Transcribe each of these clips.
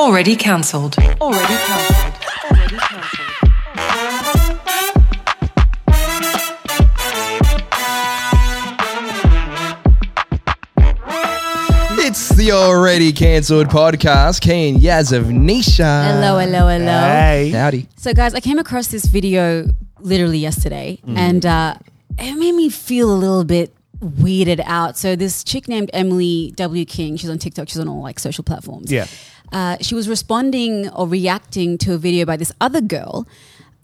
Already cancelled. Already cancelled. Already cancelled. It's the already cancelled podcast. Keen Yaz Avnisha. Hello, hello, hello. Hey. Howdy. So, guys, I came across this video literally yesterday, and uh, it made me feel a little bit weirded out. So, this chick named Emily W. King, she's on TikTok, she's on all like social platforms. Yeah. Uh, she was responding or reacting to a video by this other girl.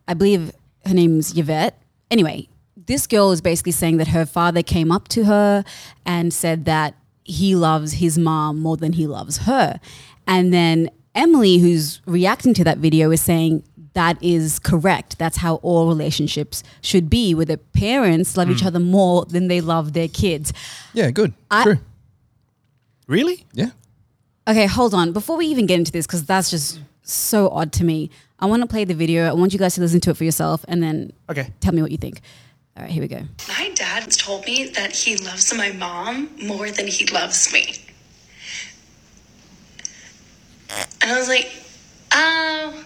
I believe her name's Yvette. Anyway, this girl is basically saying that her father came up to her and said that he loves his mom more than he loves her. And then Emily, who's reacting to that video, is saying that is correct. That's how all relationships should be, where the parents love each other more than they love their kids. Yeah, good. I- True. Really? Yeah. Okay, hold on. Before we even get into this, because that's just so odd to me, I want to play the video. I want you guys to listen to it for yourself and then Okay. tell me what you think. All right, here we go. My dad told me that he loves my mom more than he loves me. And I was like, oh,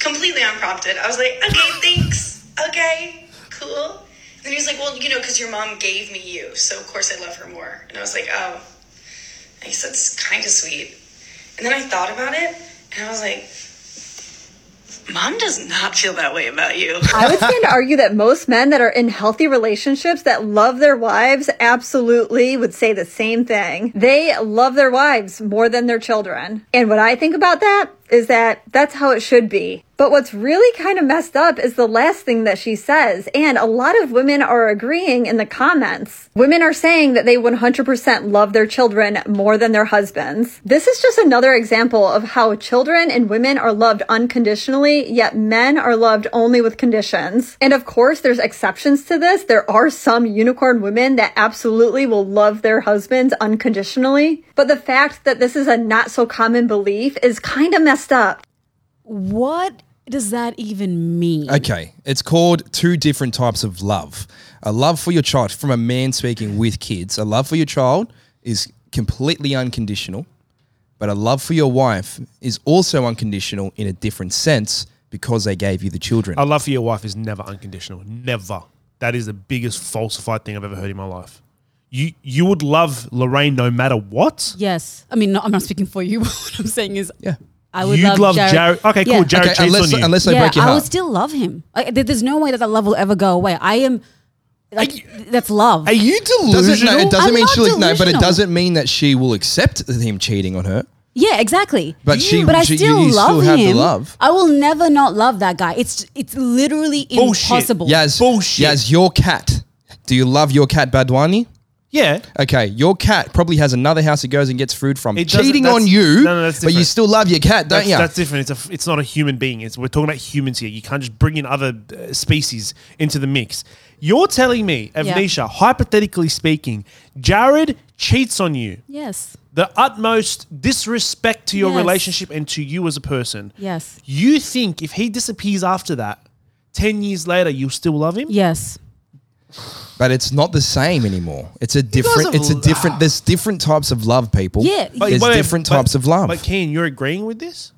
completely unprompted. I was like, okay, thanks. Okay, cool. And then he was like, well, you know, because your mom gave me you, so of course I love her more. And I was like, oh, I guess it's kind of sweet. And then I thought about it, and I was like, mom does not feel that way about you. I would stand to argue that most men that are in healthy relationships that love their wives absolutely would say the same thing. They love their wives more than their children. And what I think about that is that that's how it should be. But what's really kind of messed up is the last thing that she says. And a lot of women are agreeing in the comments. Women are saying that they 100% love their children more than their husbands. This is just another example of how children and women are loved unconditionally, yet men are loved only with conditions. And of course, there's exceptions to this. There are some unicorn women that absolutely will love their husbands unconditionally. But the fact that this is a not so common belief is kind of messed up. What does that even mean? Okay. It's called two different types of love. A love for your child, from a man speaking with kids, a love for your child is completely unconditional, but a love for your wife is also unconditional in a different sense because they gave you the children. A love for your wife is never unconditional. Never. That is the biggest falsified thing I've ever heard in my life. You you would love Lorraine no matter what. Yes. I mean, no, I'm not speaking for you. what I'm saying is, yeah. I would You'd love, love Jared. Okay, Yeah. cool. Jared Okay, cheats unless, on you. unless they yeah, break your I heart. would still love him. Like, there- there's no way that that love will ever go away. I am, like, that's love. Are you delusional? doesn't, no, it doesn't I'm mean not she'll no, but it delusional. doesn't mean that she will accept him cheating on her. Yeah, exactly. But she- but I she- you- still you love still have the him. love. I will never not love that guy. It's it's literally Bullshit. impossible. Yaz, Bullshit. Yaz, your cat. Do you love your cat Badwani? Yeah. Okay, your cat probably has another house it goes and gets food from. It doesn't- Cheating that's- on you, no, no, that's but you different. still love your cat, don't That's, you? that's different. It's a, it's not a human being. It's we're talking about humans here. You can't just bring in other uh, species into the mix. You're telling me, Avnisha, hypothetically speaking, Jared cheats on you. Yes. The utmost disrespect to your Yes. relationship and to you as a person. Yes. You think if he disappears after that, 10 years later, you'll still love him? Yes. But it's not the same anymore. It's a different. have It's a l- different. There's different types of love, people. Yeah. But- there's wait, different but- types of love. But Ken, you're agreeing with this?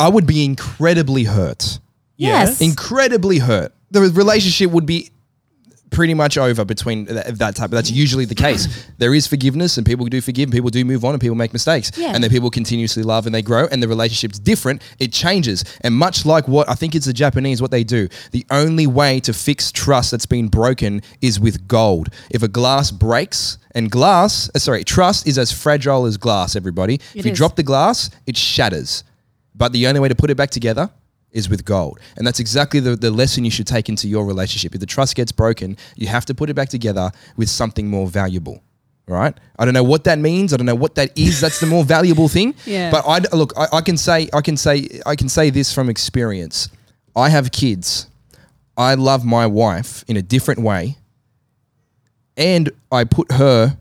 I would be incredibly hurt. Yes. Incredibly hurt. The relationship would be pretty much over between th- that type. That's usually the case. There is forgiveness, and people do forgive, and people do move on, and people make mistakes, Yeah. and then people continuously love, and they grow, and the relationship's different. It changes, and much like what I think it's the Japanese, what they do. The only way to fix trust that's been broken is with gold. If a glass breaks, and glass, uh, sorry, trust is as fragile as glass. Everybody, if you is. drop the glass, it shatters. But the only way to put it back together is with gold. And that's exactly the, the lesson you should take into your relationship. If the trust gets broken, you have to put it back together with something more valuable. Right? I don't know what that means. I don't know what that is. That's the more valuable thing. Yeah. But I look. I, I can say. I can say. I can say this from experience. I have kids. I love my wife in a different way, and I put her.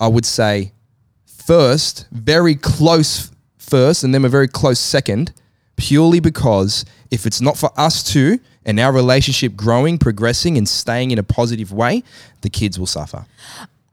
I would say first, very close first, and then a very close second, purely because if it's not for us two and our relationship growing, progressing, and staying in a positive way, the kids will suffer.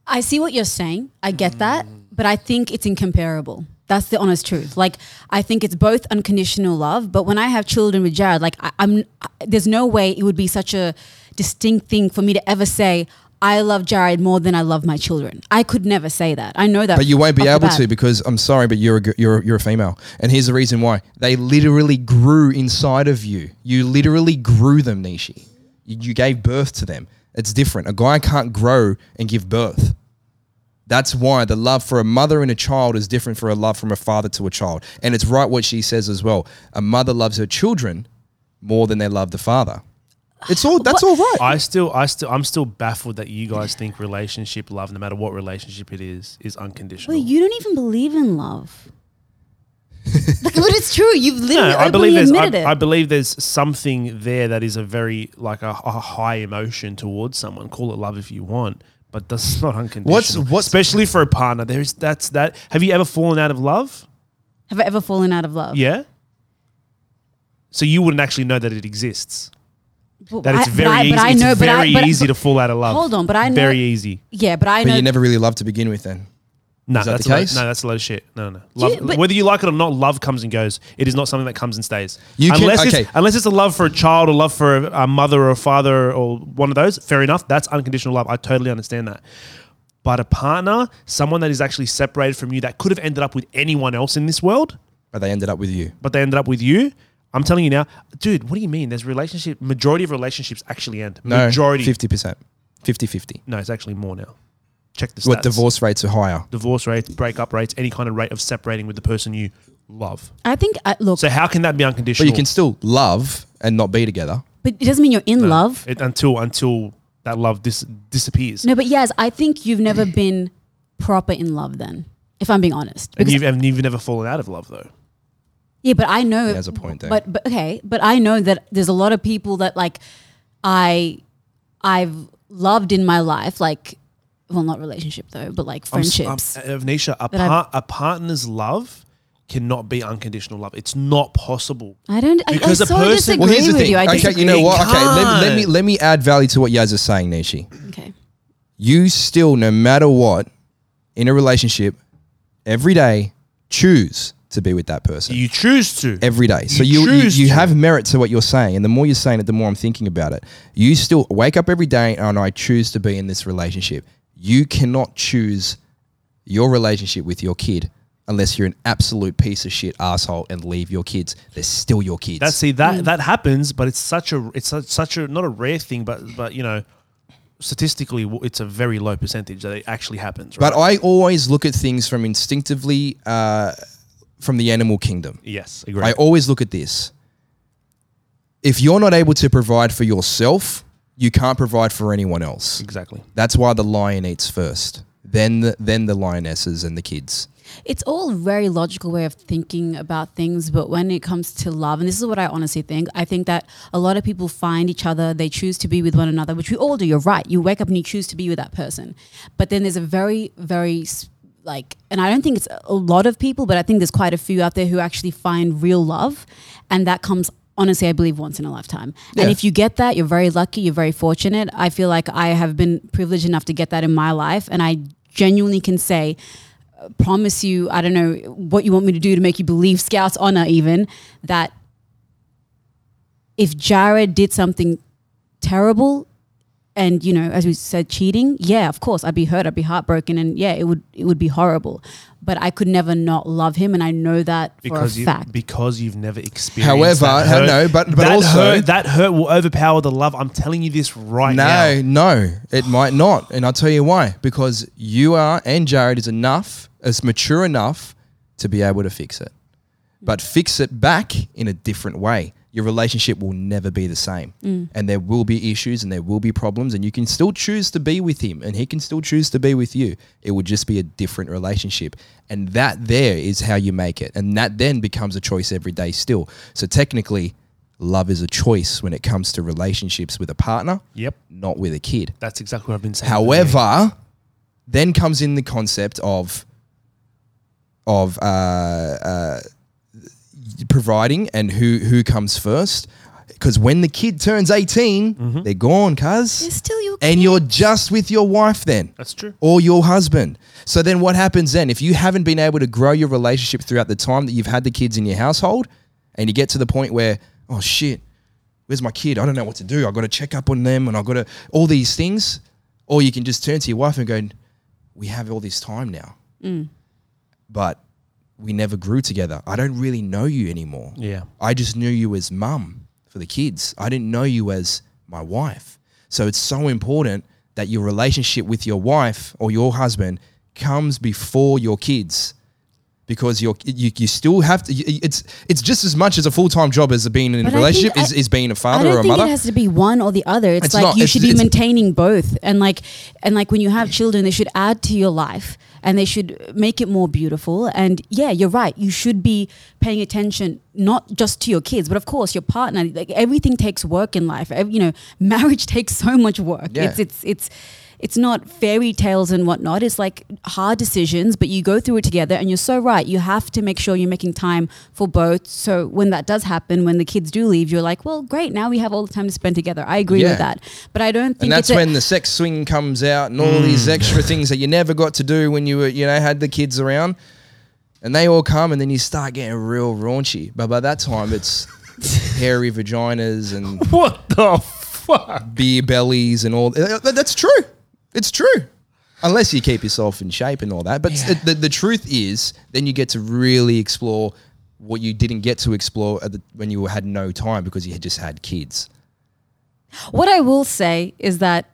I see what you're saying. I get that, but I think it's incomparable. That's the honest truth. Like I think it's both unconditional love, but when I have children with Jared, like I, I'm, I, there's no way it would be such a distinct thing for me to ever say. I love Jared more than I love my children. I could never say that. I know that, But you won't be able to because I'm sorry, but you're a, you're you're a female, and here's the reason why. They literally grew inside of you. You literally grew them, Nishi. You, you gave birth to them. It's different. A guy can't grow and give birth. That's why the love for a mother and a child is different for a love from a father to a child. And it's right what she says as well. A mother loves her children more than they love the father. It's all that's all right. I still, I still, I'm still baffled that you guys think relationship love, no matter what relationship it is, is unconditional. Well, you don't even believe in love. like, but it's true. You've literally no, I believe openly there's, admitted I, it. I believe there's something there that is a very like a, a high emotion towards someone. Call it love if you want, but that's not unconditional. What's- what's- especially for a partner? There's that's that. Have you ever fallen out of love? have I ever fallen out of love? Yeah. So you wouldn't actually know that it exists. But That it's I- but very I- easy. but I it's know- but I- e- very but- easy to fall out of love. Hold on, but I know- very easy. Yeah, but I but you never really loved to begin with then. No, Is that that's the a load- case? no, that's a load of shit. No, no. Do you- Love, whether you like it or not, love comes and goes. It is not something that comes and stays. You can- unless okay. it's unless it's a love for a child or love for a, a mother or a father or one of those. Fair enough. That's unconditional love. I totally understand that. But a partner, someone that is actually separated from you, that could have ended up with anyone else in this world, But they ended up with you. but they ended up with you. I'm telling you now, dude. What do you mean? There's relationship. Majority of relationships actually end. No, majority. 50%. 50-50. No, it's actually more now. Check the stats. What divorce rates are higher? divorce rates, breakup rates, any kind of rate of separating with the person you love. I think. I, look, So how can that be But unconditional? you can still love and not be together. but it doesn't mean you're in No. love. It- until until that love dis- disappears. No, but yes, I think you've never been proper in love. Then, if I'm being honest, and Because- you've, and you've never fallen out of love though. Yeah, but I know. He has a point there. But but okay, but I know that there's a lot of people that like I I've loved in my life, like well, not relationship though, but like I'm s- friendships. I'm- Avnisha, a, par- a partner's love cannot be unconditional love. It's not possible. I don't. I, I Because a so person- Well, here's the thing. you. I okay, disagree. you know what? Okay, let, let me let me add value to what Yaz is saying, Nishi. Okay. You still, no matter what, in a relationship, every day choose to be with that person. You choose to. every day. So You you you, you have merit to what you're saying, and the more you're saying it, the more I'm thinking about it. You still wake up every day and I choose to be in this relationship. You cannot choose your relationship with your kid unless you're an absolute piece of shit asshole and leave your kids. They're still your kids. That see that that happens, but it's such a it's such, such a not a rare thing, but but you know, statistically, it's a very low percentage that it actually happens. Right? but I always look at things from instinctively uh, from the animal kingdom. yes, agree. I always look at this. If you're not able to provide for yourself, you can't provide for anyone else. exactly. That's why the lion eats first, then the, then the lionesses and the kids. It's all a very logical way of thinking about things, but when it comes to love, and this is what I honestly think, I think that a lot of people find each other, they choose to be with one another, which we all do. You're right. You wake up and you choose to be with that person. But then there's a very, very s- like, and I don't think it's a lot of people, but I think there's quite a few out there who actually find real love. And that comes, honestly, I believe once in a lifetime. Yeah. And if you get that, you're very lucky, you're very fortunate. I feel like I have been privileged enough to get that in my life. And I genuinely can say, uh, promise you, I don't know what you want me to do to make you believe Scout's honor, even that if Jared did something terrible and you know as we said cheating yeah of course i'd be hurt i'd be heartbroken and yeah it would it would be horrible but i could never not love him and i know that because for a you fact because you've never experienced. However, that ha- hurt, no, but- but that also- hurt, that hurt will overpower the love. I'm telling you this right no, now. no, no, it might not, and I'll tell you why. Because you are and Jared is enough, is mature enough to be able to fix it, but fix it back in a different way. Your relationship will never be the same, and there will be issues and there will be problems, and you can still choose to be with him, and he can still choose to be with you. It will just be a different relationship, and that there is how you make it, and that then becomes a choice every day. Still, so technically. Love is a choice when it comes to relationships with a partner Yep, not with a kid. that's exactly what I've been saying. from the beginning. However, then comes in the concept of of uh, uh, providing and who who comes first. Because when the kid turns 18, Mm-hmm. they're gone, cuz. They're still your And you're just with your wife then. That's true. Or your husband. So then what happens then? If you haven't been able to grow your relationship throughout the time that you've had the kids in your household, and you get to the point where, oh shit, where's my kid? I don't know what to do. I've got to check up on them and I've got to, all these things. Or you can just turn to your wife and go, we have all this time now. But we never grew together. I don't really know you anymore. Yeah. I just knew you as mum for the kids. I didn't know you as my wife. So it's so important that your relationship with your wife or your husband comes before your kids. Because you're, you, you still have to. It's it's just as much as a full time job as being in a But I relationship think is, I- is being a father don't or a think mother. it has to be one or the other. It's, It's like not. you It's- should be maintaining both, and like and like when you have children, they should add to your life, and they should make it more beautiful. And yeah, you're right. You should be paying attention not just to your kids, but of course your partner. Like everything takes work in life. Ev- You know, marriage takes so much work. Yeah. It's it's it's. It's not fairy tales and whatnot. It's like hard decisions, but you go through it together. And you're so right. You have to make sure you're making time for both. So when that does happen, when the kids do leave, you're like, well, great. Now we have all the time to spend together. I agree Yeah. with that. But I don't think and that's it's a- when the sex swing comes out and all mm. these extra things that you never got to do when you were, you know, had the kids around. And they all come and then you start getting real raunchy. But by that time, it's hairy vaginas and What the fuck? beer bellies and all. That's true. It's true. Unless you keep yourself in shape and all that. But Yeah. the, the truth is, then you get to really explore what you didn't get to explore at the, when you had no time because you had just had kids. what I will say is that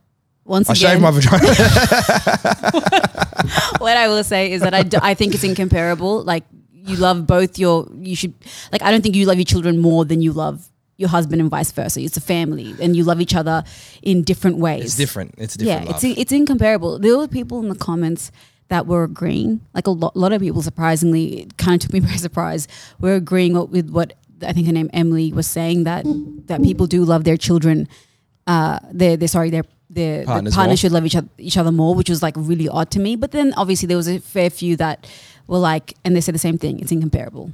once I again, shaved my vagina. what I will say is that I I think it's incomparable. Like you love both your, you should, like I don't think you love your children more than you love your husband and vice versa. It's a family and you love each other in different ways. it's different. It's different. yeah, love. it's it's incomparable. There were people in the comments that were agreeing. Like a lot, lot of people, surprisingly, it kind of took me by surprise. Were agreeing with what I think her name Emily was saying that that people do love their children. Uh, their their sorry their their Partners the partners should love each other each other more, which was like really odd to me. But then obviously there was a fair few that were like, and they said the same thing. It's incomparable.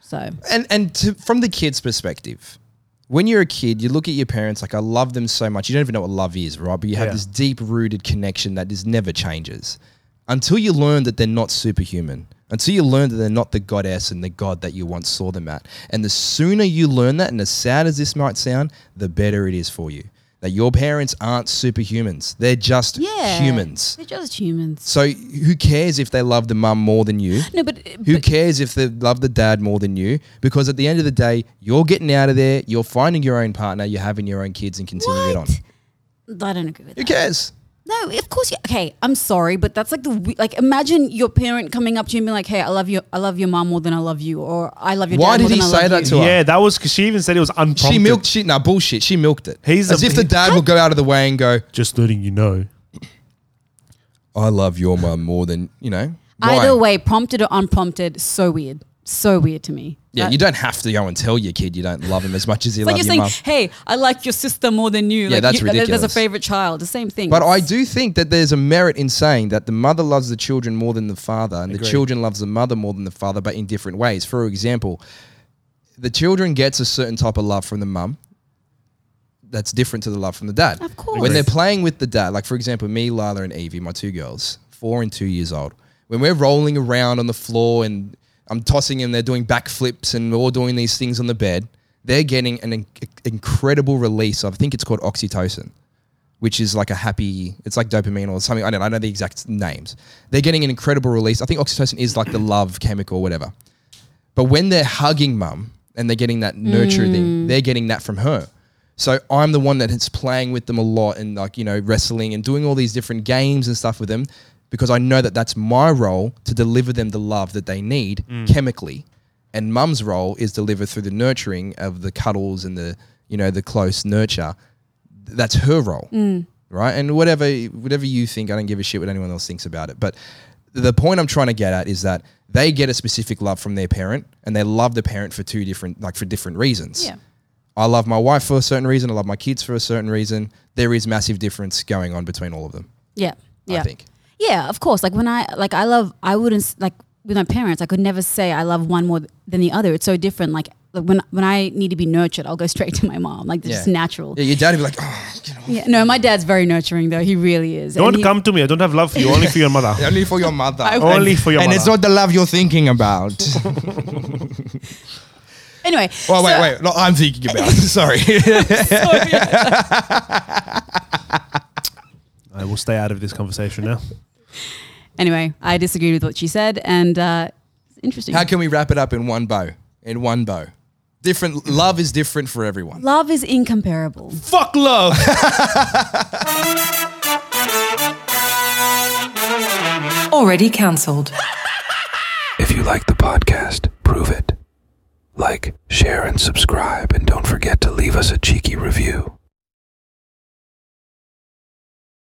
So and and to, from the kid's perspective, when you're a kid, you look at your parents like I love them so much. You don't even know what love is, right? But you have Yeah. this deep rooted connection that just never changes until you learn that they're not superhuman. Until you learn that they're not the goddess and the god that you once saw them at. And the sooner you learn that, and as sad as this might sound, the better it is for you. That your parents aren't superhumans. They're just yeah, humans. They're just humans. So who cares if they love the mum more than you? No, but uh, Who but- cares if they love the dad more than you? Because at the end of the day, you're getting out of there, you're finding your own partner, you're having your own kids and continuing it on. I don't agree with Who that. Who cares? No, of course. You, okay, I'm sorry, but that's like the we- like. Imagine your parent coming up to you and being like, "Hey, I love you. I love your mom more than I love you," or "I love your Why dad more did he than I say love that you." to her? Yeah, that was because she even said it was unprompted. She milked shit. Nah, bullshit. She milked it. He's As a- if the dad will go out of the way and go, Just letting you know. I love your mum more than, you know. Why? Either way, prompted or unprompted, so weird, so weird to me. Yeah, That- you don't have to go and tell your kid you don't love him as much as you It's like love you're your saying, mum. "Hey, I like your sister more than you." Yeah, like, that's you, There's a favorite child. The same thing. But I do think that there's a merit in saying that the mother loves the children more than the father, and the children loves the mother more than the father, but in different ways. For example, the children gets a certain type of love from the mum that's different to the love from the dad. Of course. When they're playing with the dad, like for example, me, Lila, and Evie, my two girls, four and two years old, when we're rolling around on the floor and I'm tossing them, they're doing backflips and we're all doing these things on the bed, they're getting an in- incredible release of, I think it's called oxytocin which is like a happy, it's like dopamine or something. I don't know, I know the exact names. They're getting an incredible release. I think oxytocin is like the love chemical or whatever. But when they're hugging mum and they're getting that nurture thing, mm. they're getting that from her. So I'm the one that is playing with them a lot and like, you know, wrestling and doing all these different games and stuff with them because I know that that's my role to deliver them the love that they need mm. chemically. And mum's role is delivered through the nurturing of the cuddles and the, you know, the close nurture that's her role, mm. right? And whatever whatever you think, I don't give a shit what anyone else thinks about it. But the point I'm trying to get at is that they get a specific love from their parent, and they love the parent for two different like for different reasons. yeah. I love my wife for a certain reason. I love my kids for a certain reason. There is massive difference going on between all of them. Yeah. Yeah. I think. Yeah, of course. Like when I like I love I wouldn't like with my parents, I could never say I love one more than the other. It's so different. Like like, when when I need to be nurtured, I'll go straight to my mom. Like it's just natural. Yeah, your dad would be like, oh, get off. Yeah, no, my dad's very nurturing though. He really is. Don't he- come to me. I don't have love for you. Only for your mother. only for your mother. Only for your and it's not the love you're thinking about. Anyway. well, wait, so- wait. No, I'm thinking about. Sorry. I will stay out of this conversation now. Anyway, I disagreed with what she said, and uh, it's interesting. How can we wrap it up in one bow? In one bow. Different love is different for everyone. Love is incomparable. Fuck love. Already cancelled. If you like the podcast, prove it. Like, share, and subscribe, and don't forget to leave us a cheeky review.